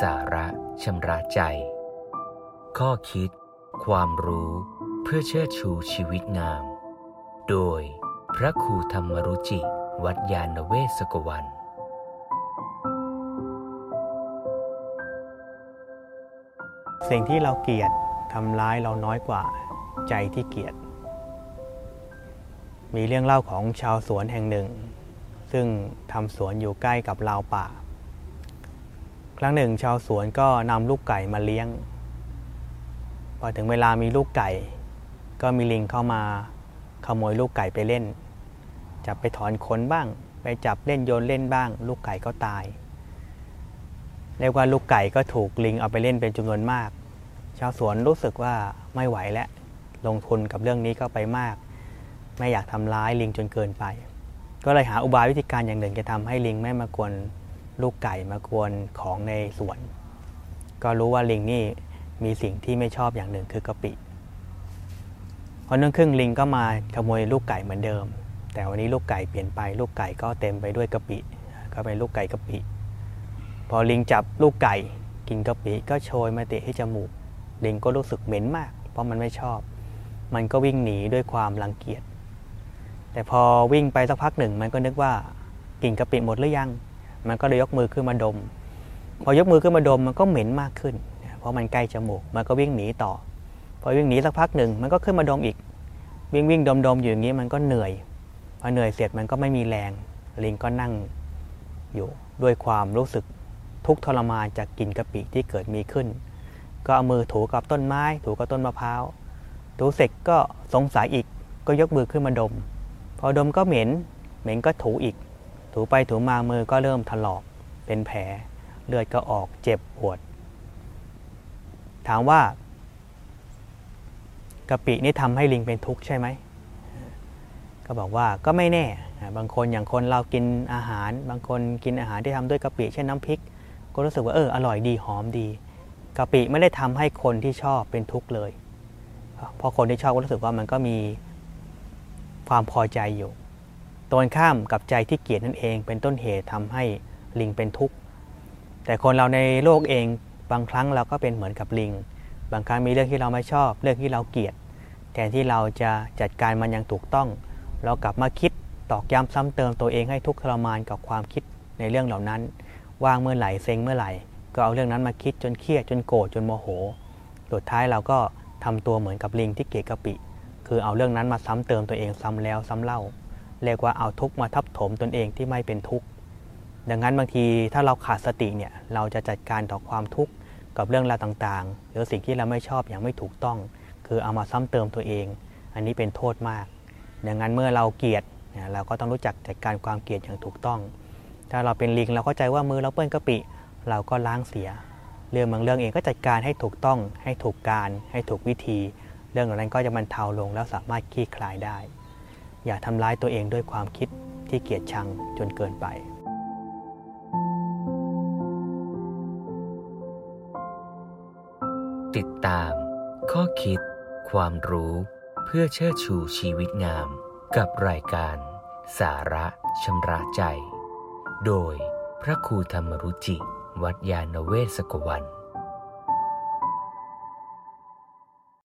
สาระชำระใจ ข้อคิด ความรู้เพื่อเชิดชูชีวิตงาม โดยพระครูธรรมรุจิ วัดยาณเวศกวันสิ่งที่เราเกลียดทำร้ายเราน้อยกว่าใจที่เกลียด มีเรื่องเล่าของชาวสวนแห่งหนึ่ง ซึ่งทำสวนอยู่ใกล้กับราวป่า ครั้งหนึ่ง ชาวสวนก็นำลูกไก่มาเลี้ยง พอถึงเวลามีลูกไก่ ก็มีลิงเข้ามาขโมยลูกไก่ไปเล่น จับไปถอนขนบ้าง ไปจับเล่นโยนเล่นบ้าง ลูกไก่ก็ตายเรียกว่าลูกไก่ก็ถูกลิงเอาไปเล่นเป็นจำนวนมาก ชาวสวนรู้สึกว่าไม่ไหวแล้วลงทุนกับเรื่องนี้ก็ไปมาก ไม่อยากทำร้ายลิงจนเกินไป ก็เลยหาอุบายวิธีการอย่างหนึ่งจะทำให้ลิงไม่มากวน ลูกไก่มากวนของในสวน ก็รู้ว่าลิงนี่มีสิ่งที่ไม่ชอบอย่างหนึ่งคือกะปิพอนึ่งครึ่งลิงก็มาขโมยลูกไก่เหมือนเดิม แต่วันนี้ลูกไก่เปลี่ยนไปลูกไก่ก็เต็มไปด้วยกะปิก็เป็นลูกไก่กะปิ พอลิงจับลูกไก่กินกะปิก็โชยมาเตะที่จมูก ลิงก็รู้สึกเหม็นมาก เพราะมันไม่ชอบ มันก็วิ่งหนีด้วยความรังเกียจแต่พอวิ่งไปสักพักหนึ่งมันก็นึกว่ากินกะปิหมดหรือยัง มันก็เลยยกมือขึ้นมาดม พอยกมือขึ้นมาดมมันก็เหม็นมากขึ้น เพราะมันใกล้จมูกมันก็วิ่งหนีต่อ พอวิ่งหนีสักพักหนึ่งมันก็ขึ้นมาดมอีก วิ่งวิ่งดมดมอยู่อย่างนี้มันก็เหนื่อยพอเหนื่อยเสร็จมันก็ไม่มีแรงลิงก็นั่งอยู่ด้วยความรู้สึกทุกทรมานจากกลิ่นกะปิที่เกิดมีขึ้น ก็เอามือถูกับต้นไม้ ถูกับต้นมะพร้าวถูเสร็จก็สงสัยอีกก็ยกมือขึ้นมาดม พอดมก็เหม็น เหม็นก็ถูอีก ถูไปถูมามือก็เริ่มถลอกเป็นแผล เลือดก็ออกเจ็บปวด ถามว่ากะปินี่ทำให้ลิงเป็นทุกข์ใช่ไหม ก็บอกว่าก็ไม่แน่ บางคนอย่างคนเรากินอาหาร บางคนกินอาหารที่ทำด้วยกะปิเช่นน้ำพริก ก็รู้สึกว่าเอออร่อยดีหอมดีกะปิไม่ได้ทำให้คนที่ชอบเป็นทุกข์เลย เพราะคนที่ชอบก็รู้สึกว่ามันก็มีความพอใจอยู่ ตรงข้ามกับใจที่เกลียดนั่นเอง เป็นต้นเหตุทำให้ลิงเป็นทุกข์ แต่คนเราในโลกเองบางครั้งเราก็เป็นเหมือนกับลิง บางครั้งมีเรื่องที่เราไม่ชอบ เรื่องที่เราเกลียด แทนที่เราจะจัดการมันอย่างถูกต้อง เรากลับมาคิดตอกย้ำซ้ำเติมตัวเองให้ทุกข์ทรมานกับความคิดในเรื่องเหล่านั้น ว่างเมื่อไหร่เซ็งเมื่อไหร่ ก็เอาเรื่องนั้นมาคิดจนเครียดจนโกรธจนโมโห สุดท้ายเราก็ทำตัวเหมือนกับลิงที่เกลียดกะปิ คือเอาเรื่องนั้นมาซ้ำเติมตัวเองซ้ำแล้วซ้ำเล่า เรียกว่าเอาทุกข์มาทับถมตนเองที่ไม่เป็นทุกข์ดังนั้นบางทีถ้าเราขาดสติเนี่ยเราจะจัดการต่อความทุกข์กับเรื่องราวต่างๆ หรือสิ่งที่เราไม่ชอบอย่างไม่ถูกต้อง คือเอามาซ้ำเติมตัวเอง อันนี้เป็นโทษมาก ดังนั้นเมื่อเราเกลียดเราก็ต้องรู้จักจัดการความเกลียดอย่างถูกต้อง ถ้าเราเป็นลิงเราเข้าใจว่ามือเราเปื้อนกะปิ เราก็ล้างเสีย เรื่องบางเรื่องเองก็จัดการให้ถูกต้อง ให้ถูกการ ให้ถูกวิธี เรื่องเหล่านั้นก็จะบรรเทาลงแล้วสามารถคลี่คลายได้ อย่าทำร้ายตัวเองด้วยความคิดที่เกลียดชังจนเกินไป ติดตาม ข้อคิด ความรู้เพื่อเชิดชูชีวิตงาม กับรายการ สาระชำระใจ โดยพระครูธรรมรุจิ วัดยาณเวศกวัน